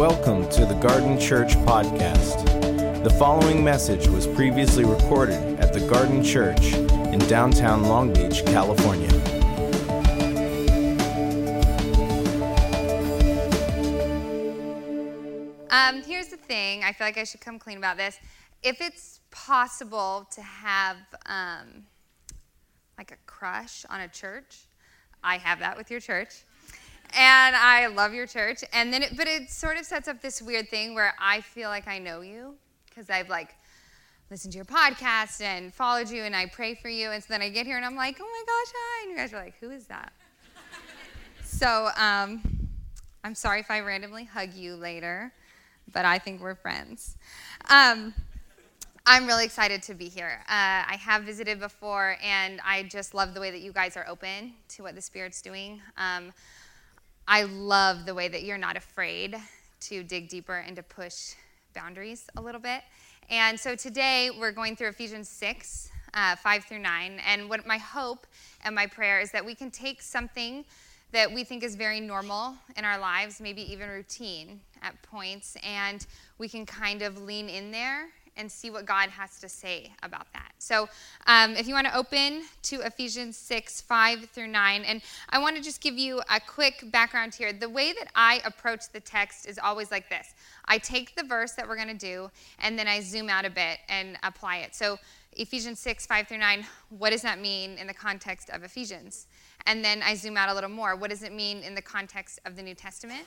Welcome to the Garden Church Podcast. The following message was previously recorded at the Garden Church in downtown Long Beach, California. Um, here's the thing. I feel like I should come clean about this. If it's possible to have um, like a crush on a church, I have that with your church, and I love your church. And then, it, but it sort of sets up this weird thing where I feel like I know you because I've like listened to your podcast and followed you, and I pray for you. And so then I get here and I'm like, oh my gosh, hi! And you guys are like, who is that? so um, I'm sorry if I randomly hug you later but I think we're friends. Um, I'm really excited to be here. Uh, I have visited before, and I just love the way that you guys are open to what the Spirit's doing. Um, I love the way that you're not afraid to dig deeper and to push boundaries a little bit. And so today we're going through Ephesians 6, uh, 5 through 9. And what my hope and my prayer is that we can take something that we think is very normal in our lives, maybe even routine at points, and we can kind of lean in there and see what God has to say about that. So, um, if you want to open to Ephesians 6 5 through 9, and I want to just give you a quick background here. The way that I approach the text is always like this I take the verse that we're going to do, and then I zoom out a bit and apply it. So, Ephesians 6 5 through 9, what does that mean in the context of Ephesians? And then I zoom out a little more. What does it mean in the context of the New Testament?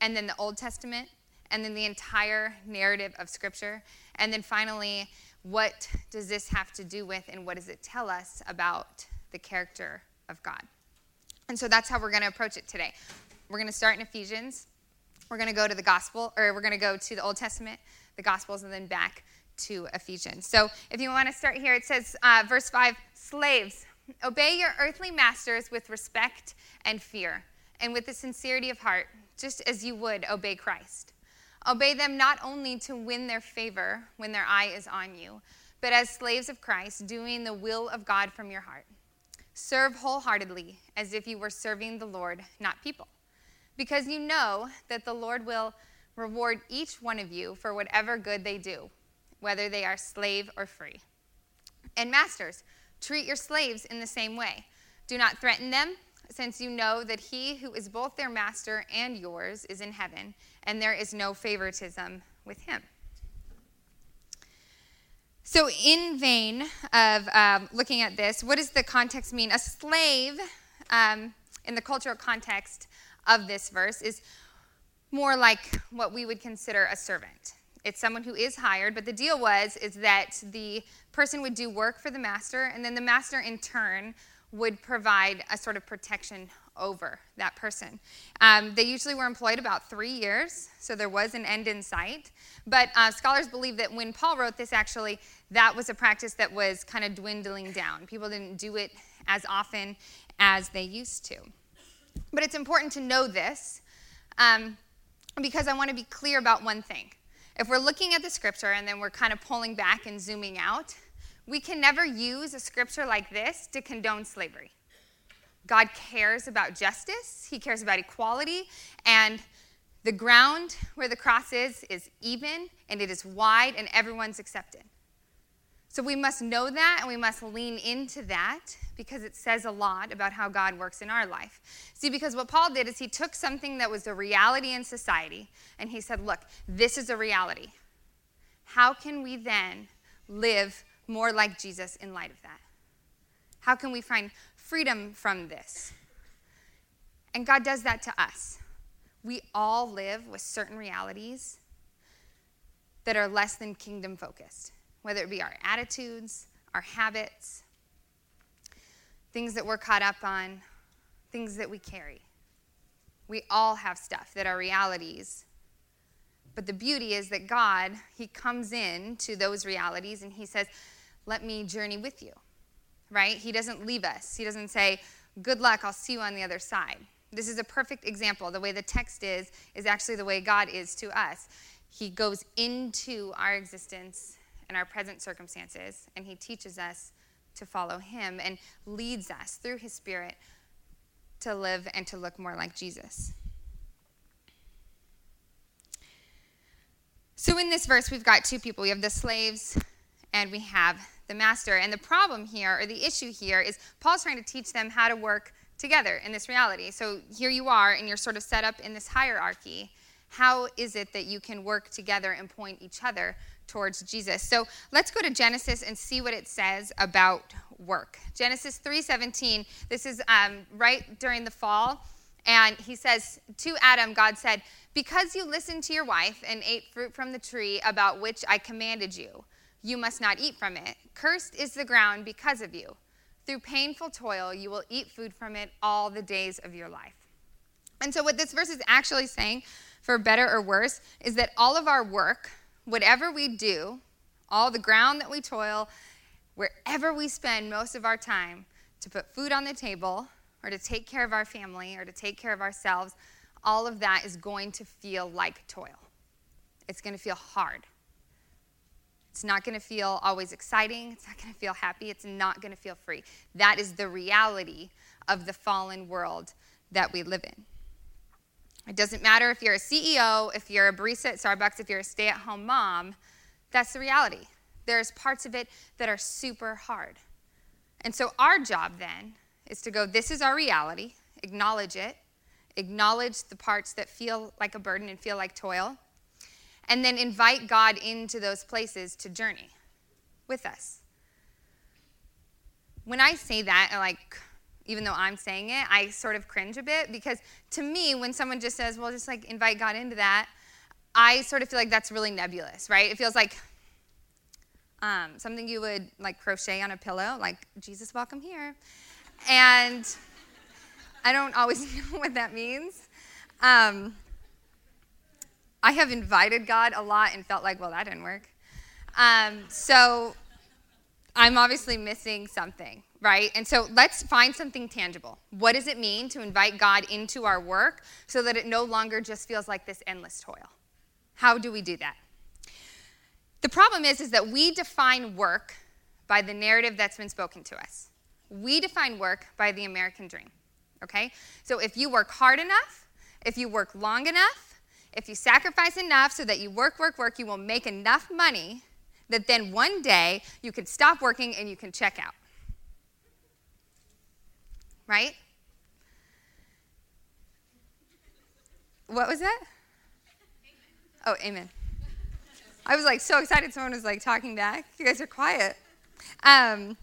And then the Old Testament? And then the entire narrative of Scripture? And then finally, what does this have to do with and what does it tell us about the character of God? And so that's how we're going to approach it today. We're going to start in Ephesians. We're going to go to the gospel, or we're going to go to the Old Testament, the gospels, and then back to Ephesians. So if you want to start here, it says, uh, verse 5 Slaves, obey your earthly masters with respect and fear, and with the sincerity of heart, just as you would obey Christ. Obey them not only to win their favor when their eye is on you, but as slaves of Christ, doing the will of God from your heart. Serve wholeheartedly as if you were serving the Lord, not people, because you know that the Lord will reward each one of you for whatever good they do, whether they are slave or free. And masters, treat your slaves in the same way. Do not threaten them since you know that he who is both their master and yours is in heaven, and there is no favoritism with him. So, in vein of um, looking at this, what does the context mean? A slave, um, in the cultural context of this verse, is more like what we would consider a servant. It's someone who is hired, but the deal was is that the person would do work for the master, and then the master in turn would provide a sort of protection over that person. Um, they usually were employed about three years, so there was an end in sight. But uh, scholars believe that when Paul wrote this, actually, that was a practice that was kind of dwindling down. People didn't do it as often as they used to. But it's important to know this um, because I want to be clear about one thing. If we're looking at the scripture and then we're kind of pulling back and zooming out, we can never use a scripture like this to condone slavery. God cares about justice, He cares about equality, and the ground where the cross is is even and it is wide and everyone's accepted. So we must know that and we must lean into that because it says a lot about how God works in our life. See, because what Paul did is he took something that was a reality in society and he said, Look, this is a reality. How can we then live more like Jesus in light of that? How can we find freedom from this? And God does that to us. We all live with certain realities that are less than kingdom focused, whether it be our attitudes, our habits, things that we're caught up on, things that we carry. We all have stuff that are realities. But the beauty is that God, He comes in to those realities and He says, Let me journey with you, right? He doesn't leave us. He doesn't say, Good luck, I'll see you on the other side. This is a perfect example. The way the text is, is actually the way God is to us. He goes into our existence and our present circumstances, and He teaches us to follow him and leads us through his spirit to live and to look more like Jesus. So, in this verse, we've got two people we have the slaves and we have the master. And the problem here, or the issue here, is Paul's trying to teach them how to work together in this reality. So, here you are, and you're sort of set up in this hierarchy. How is it that you can work together and point each other towards Jesus? So, let's go to Genesis and see what it says about work. Genesis 3:17. This is um, right during the fall, and he says to Adam, God said, "Because you listened to your wife and ate fruit from the tree about which I commanded you, you must not eat from it. Cursed is the ground because of you. Through painful toil, you will eat food from it all the days of your life." And so, what this verse is actually saying, for better or worse, is that all of our work, whatever we do, all the ground that we toil, wherever we spend most of our time to put food on the table or to take care of our family or to take care of ourselves, all of that is going to feel like toil. It's going to feel hard. It's not going to feel always exciting. It's not going to feel happy. It's not going to feel free. That is the reality of the fallen world that we live in. It doesn't matter if you're a CEO, if you're a barista at Starbucks, if you're a stay at home mom, that's the reality. There's parts of it that are super hard. And so our job then is to go, this is our reality, acknowledge it, acknowledge the parts that feel like a burden and feel like toil, and then invite God into those places to journey with us. When I say that, like, even though I'm saying it, I sort of cringe a bit because to me, when someone just says, well, just like invite God into that, I sort of feel like that's really nebulous, right? It feels like um, something you would like crochet on a pillow, like Jesus, welcome here. And I don't always know what that means. Um, I have invited God a lot and felt like, well, that didn't work. Um, so I'm obviously missing something, right? And so let's find something tangible. What does it mean to invite God into our work so that it no longer just feels like this endless toil? How do we do that? The problem is, is that we define work by the narrative that's been spoken to us. We define work by the American dream. Okay? So if you work hard enough, if you work long enough, if you sacrifice enough so that you work, work, work, you will make enough money that then one day you can stop working and you can check out. Right? What was that? Oh, amen. I was like so excited someone was like talking back. You guys are quiet. Um,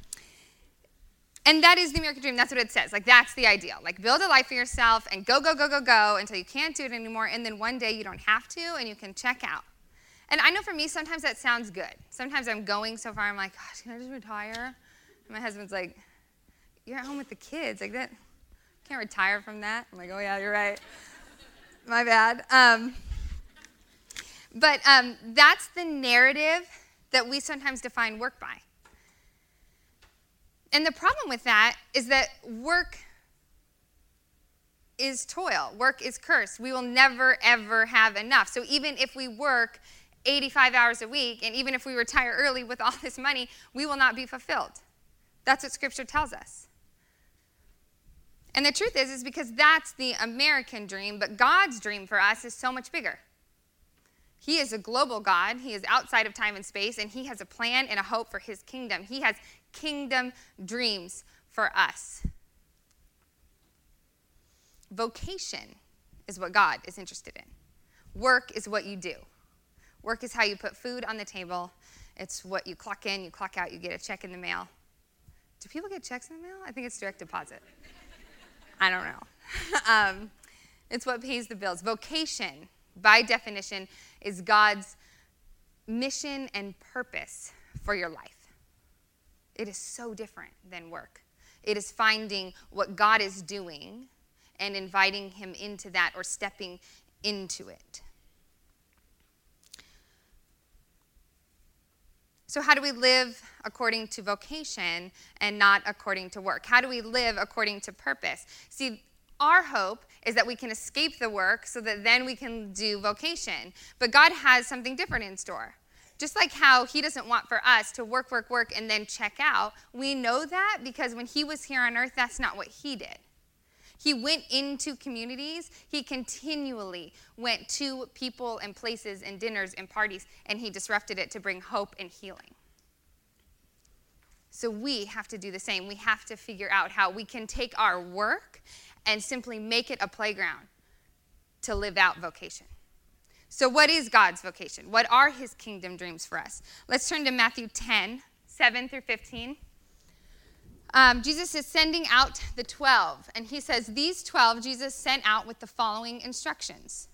and that is the American dream. That's what it says. Like, that's the ideal. Like, build a life for yourself and go, go, go, go, go until you can't do it anymore. And then one day you don't have to and you can check out. And I know for me, sometimes that sounds good. Sometimes I'm going so far, I'm like, gosh, can I just retire? And my husband's like, you're at home with the kids. Like, that, can't retire from that. I'm like, oh, yeah, you're right. My bad. Um, but um, that's the narrative that we sometimes define work by. And the problem with that is that work is toil, work is curse. We will never, ever have enough. So even if we work 85 hours a week, and even if we retire early with all this money, we will not be fulfilled. That's what Scripture tells us. And the truth is, is because that's the American dream, but God's dream for us is so much bigger. He is a global God. He is outside of time and space, and He has a plan and a hope for His kingdom. He has kingdom dreams for us. Vocation is what God is interested in. Work is what you do. Work is how you put food on the table. It's what you clock in, you clock out, you get a check in the mail. Do people get checks in the mail? I think it's direct deposit. I don't know. um, it's what pays the bills. Vocation by definition, is God's mission and purpose for your life. It is so different than work. It is finding what God is doing and inviting Him into that or stepping into it. So, how do we live according to vocation and not according to work? How do we live according to purpose? See, our hope is that we can escape the work so that then we can do vocation. But God has something different in store. Just like how He doesn't want for us to work, work, work, and then check out, we know that because when He was here on earth, that's not what He did. He went into communities. He continually went to people and places and dinners and parties, and he disrupted it to bring hope and healing. So we have to do the same. We have to figure out how we can take our work and simply make it a playground to live out vocation. So, what is God's vocation? What are his kingdom dreams for us? Let's turn to Matthew 10, 7 through 15. Um, Jesus is sending out the 12, and he says, These 12 Jesus sent out with the following instructions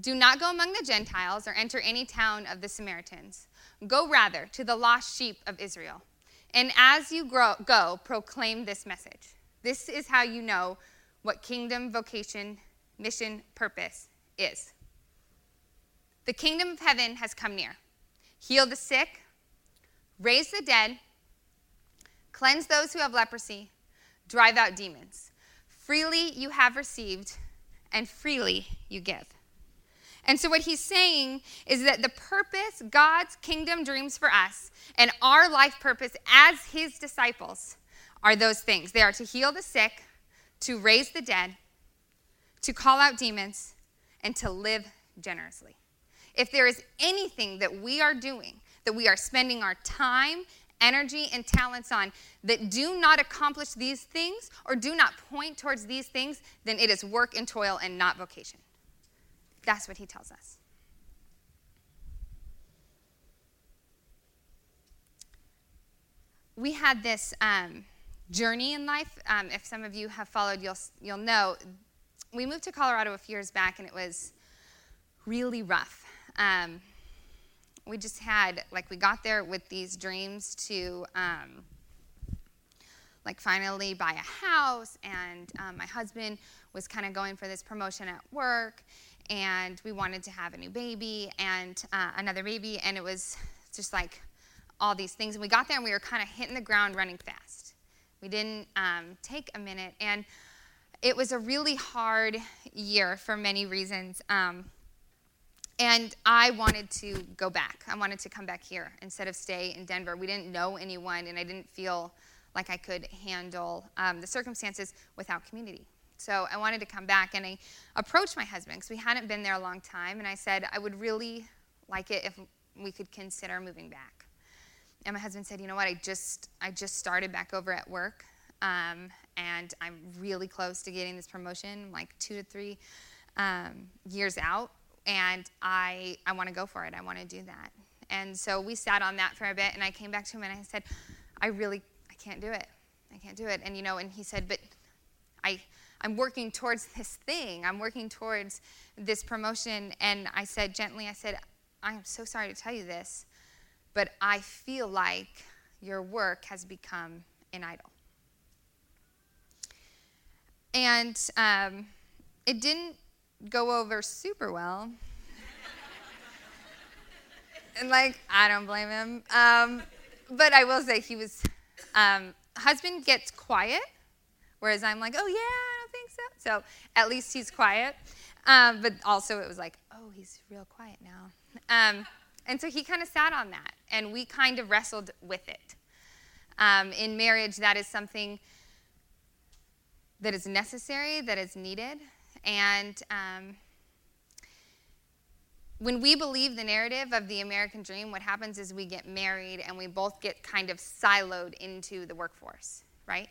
Do not go among the Gentiles or enter any town of the Samaritans. Go rather to the lost sheep of Israel. And as you grow, go, proclaim this message. This is how you know what kingdom, vocation, mission, purpose is. The kingdom of heaven has come near. Heal the sick, raise the dead, cleanse those who have leprosy, drive out demons. Freely you have received, and freely you give. And so, what he's saying is that the purpose God's kingdom dreams for us and our life purpose as his disciples are those things. They are to heal the sick, to raise the dead, to call out demons, and to live generously. If there is anything that we are doing, that we are spending our time, energy, and talents on that do not accomplish these things or do not point towards these things, then it is work and toil and not vocation. That's what he tells us. We had this um, journey in life. Um, if some of you have followed, you'll, you'll know. We moved to Colorado a few years back, and it was really rough. Um, we just had, like, we got there with these dreams to, um, like, finally buy a house, and um, my husband was kind of going for this promotion at work, and we wanted to have a new baby and uh, another baby, and it was just like all these things. And we got there and we were kind of hitting the ground running fast. We didn't um, take a minute, and it was a really hard year for many reasons. Um, and I wanted to go back. I wanted to come back here instead of stay in Denver. We didn't know anyone, and I didn't feel like I could handle um, the circumstances without community. So I wanted to come back and I approached my husband because we hadn't been there a long time. And I said, I would really like it if we could consider moving back. And my husband said, you know what, I just, I just started back over at work. Um, and I'm really close to getting this promotion, like two to three um, years out. And I, I want to go for it. I want to do that. And so we sat on that for a bit. And I came back to him and I said, I really, I can't do it. I can't do it. And, you know, and he said, but I, I'm working towards this thing. I'm working towards this promotion. And I said gently, I said, I'm so sorry to tell you this, but I feel like your work has become an idol. And um, it didn't go over super well. and like, I don't blame him. Um, but I will say he was, um, husband gets quiet, whereas I'm like, oh yeah, I don't think so. So at least he's quiet. Um, but also it was like, oh, he's real quiet now. Um, and so he kind of sat on that, and we kind of wrestled with it. Um, in marriage, that is something that is necessary, that is needed. And um, when we believe the narrative of the American dream, what happens is we get married and we both get kind of siloed into the workforce, right?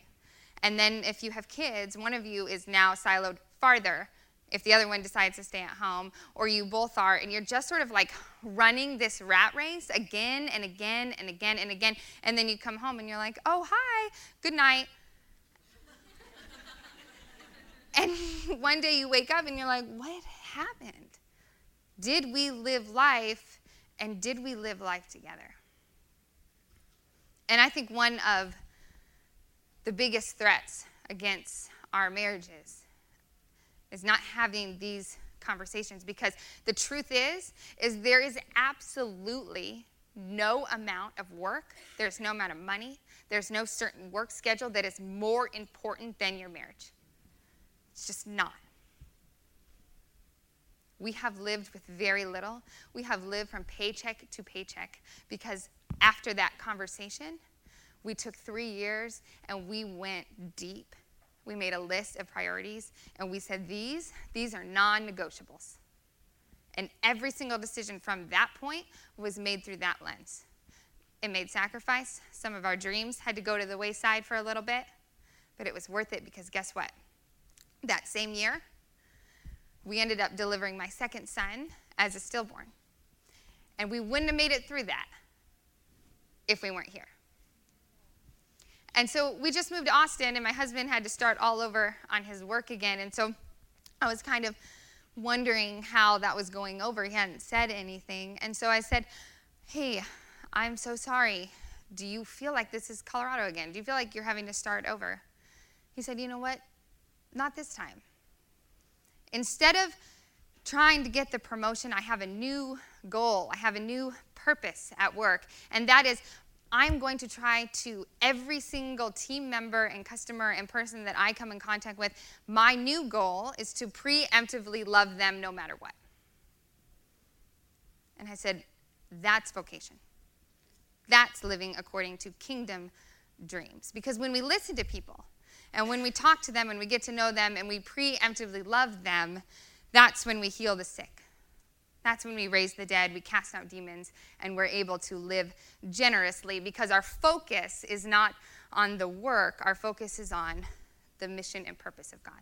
And then if you have kids, one of you is now siloed farther if the other one decides to stay at home, or you both are, and you're just sort of like running this rat race again and again and again and again. And then you come home and you're like, oh, hi, good night. And one day you wake up and you're like, what happened? Did we live life and did we live life together? And I think one of the biggest threats against our marriages is not having these conversations because the truth is is there is absolutely no amount of work there's no amount of money there's no certain work schedule that is more important than your marriage it's just not we have lived with very little we have lived from paycheck to paycheck because after that conversation we took three years and we went deep. we made a list of priorities and we said, these, these are non negotiables. And every single decision from that point was made through that lens. It made sacrifice. Some of our dreams had to go to the wayside for a little bit, but it was worth it because guess what? That same year, we ended up delivering my second son as a stillborn. And we wouldn't have made it through that if we weren't here. And so we just moved to Austin, and my husband had to start all over on his work again. And so I was kind of wondering how that was going over. He hadn't said anything. And so I said, Hey, I'm so sorry. Do you feel like this is Colorado again? Do you feel like you're having to start over? He said, You know what? Not this time. Instead of trying to get the promotion, I have a new goal. I have a new purpose at work. And that is, I'm going to try to, every single team member and customer and person that I come in contact with, my new goal is to preemptively love them no matter what. And I said, that's vocation. That's living according to kingdom dreams. Because when we listen to people and when we talk to them and we get to know them and we preemptively love them, that's when we heal the sick. That's when we raise the dead, we cast out demons, and we're able to live generously because our focus is not on the work, our focus is on the mission and purpose of God.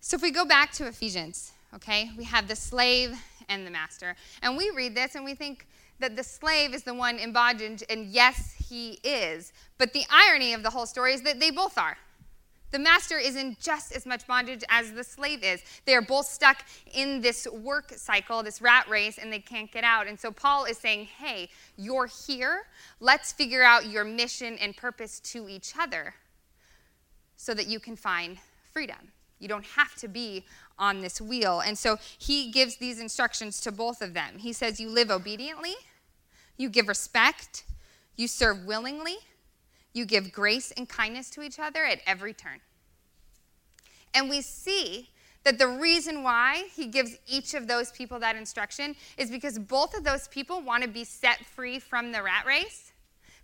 So if we go back to Ephesians, okay, we have the slave and the master. And we read this and we think that the slave is the one in bondage, and yes, he is. But the irony of the whole story is that they both are. The master is in just as much bondage as the slave is. They are both stuck in this work cycle, this rat race, and they can't get out. And so Paul is saying, hey, you're here. Let's figure out your mission and purpose to each other so that you can find freedom. You don't have to be on this wheel. And so he gives these instructions to both of them. He says, You live obediently, you give respect, you serve willingly, you give grace and kindness to each other at every turn. And we see that the reason why he gives each of those people that instruction is because both of those people want to be set free from the rat race.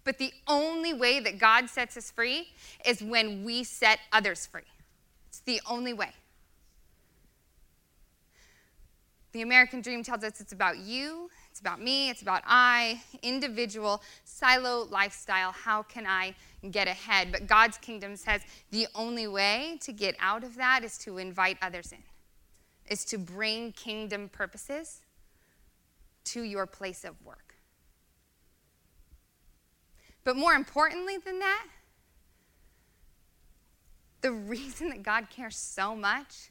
But the only way that God sets us free is when we set others free. It's the only way. The American dream tells us it's about you, it's about me, it's about I, individual, silo lifestyle. How can I get ahead? But God's kingdom says the only way to get out of that is to invite others in, is to bring kingdom purposes to your place of work. But more importantly than that, the reason that God cares so much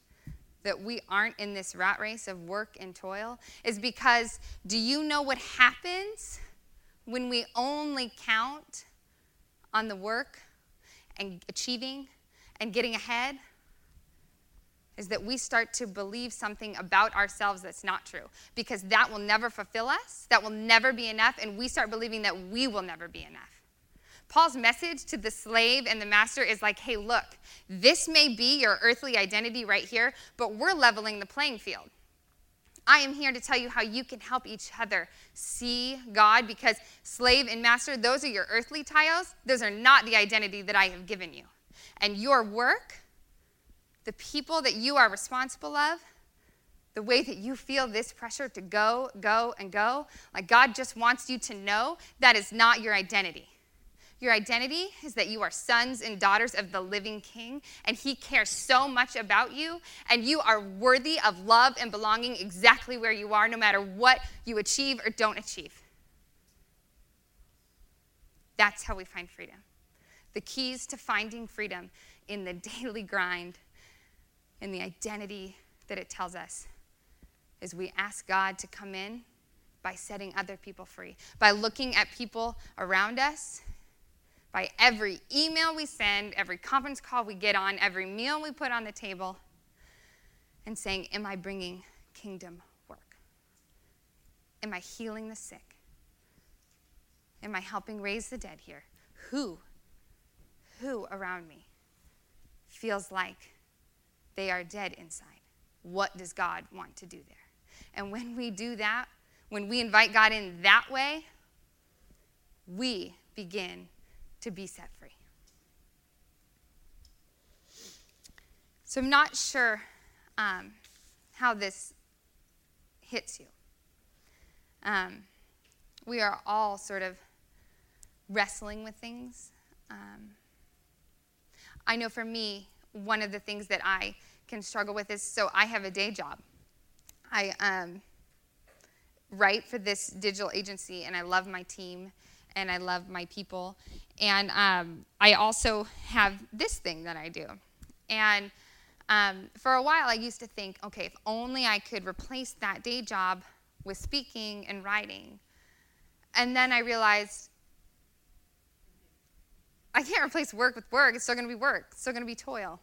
that we aren't in this rat race of work and toil is because do you know what happens when we only count on the work and achieving and getting ahead? Is that we start to believe something about ourselves that's not true because that will never fulfill us, that will never be enough, and we start believing that we will never be enough. Paul's message to the slave and the master is like, hey, look, this may be your earthly identity right here, but we're leveling the playing field. I am here to tell you how you can help each other see God because slave and master, those are your earthly titles. Those are not the identity that I have given you. And your work, the people that you are responsible of, the way that you feel this pressure to go, go, and go, like God just wants you to know that is not your identity. Your identity is that you are sons and daughters of the living King, and He cares so much about you, and you are worthy of love and belonging exactly where you are, no matter what you achieve or don't achieve. That's how we find freedom. The keys to finding freedom in the daily grind, in the identity that it tells us, is we ask God to come in by setting other people free, by looking at people around us by every email we send, every conference call we get on, every meal we put on the table, and saying, Am I bringing kingdom work? Am I healing the sick? Am I helping raise the dead here? Who, who around me feels like they are dead inside? What does God want to do there? And when we do that, when we invite God in that way, we begin to be set free. So I'm not sure um, how this hits you. Um, we are all sort of wrestling with things. Um, I know for me, one of the things that I can struggle with is so I have a day job. I um, write for this digital agency, and I love my team and I love my people. And um, I also have this thing that I do. And um, for a while, I used to think, okay, if only I could replace that day job with speaking and writing. And then I realized I can't replace work with work. It's still going to be work, it's still going to be toil.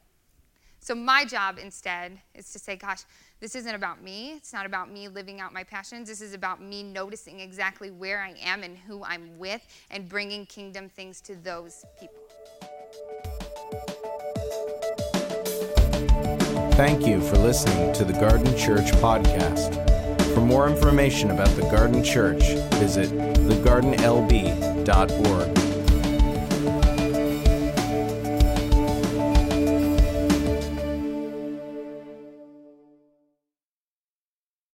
So, my job instead is to say, gosh, this isn't about me. It's not about me living out my passions. This is about me noticing exactly where I am and who I'm with and bringing kingdom things to those people. Thank you for listening to the Garden Church podcast. For more information about the Garden Church, visit thegardenlb.org.